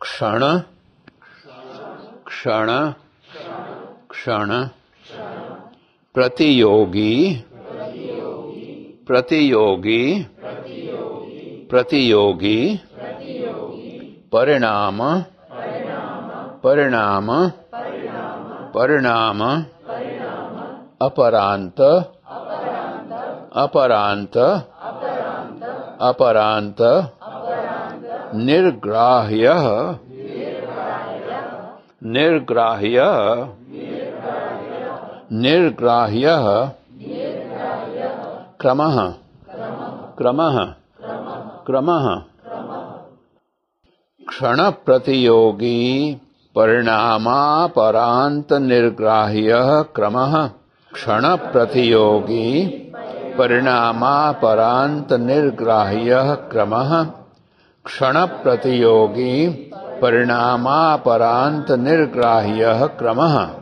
क्षण क्षण क्षण। प्रतियोगी प्रतियोगी प्रतियोगी। परिणाम परिणाम परिणाम। अपरांत अपरांत अपरांत निर्ग्राह्य। निर्ग्राह्य। निर्ग्राह्य। क्रमः। क्रमः। क्रमः। क्षण प्रतियोगी परिणामापरांत निर्ग्राह्य क्रमः। क्षण प्रतियोगी परिणामापरांत निर्ग्राह्य क्रमः। क्षण प्रतियोगी परिणामापरांत निर्ग्राह्य क्रमः।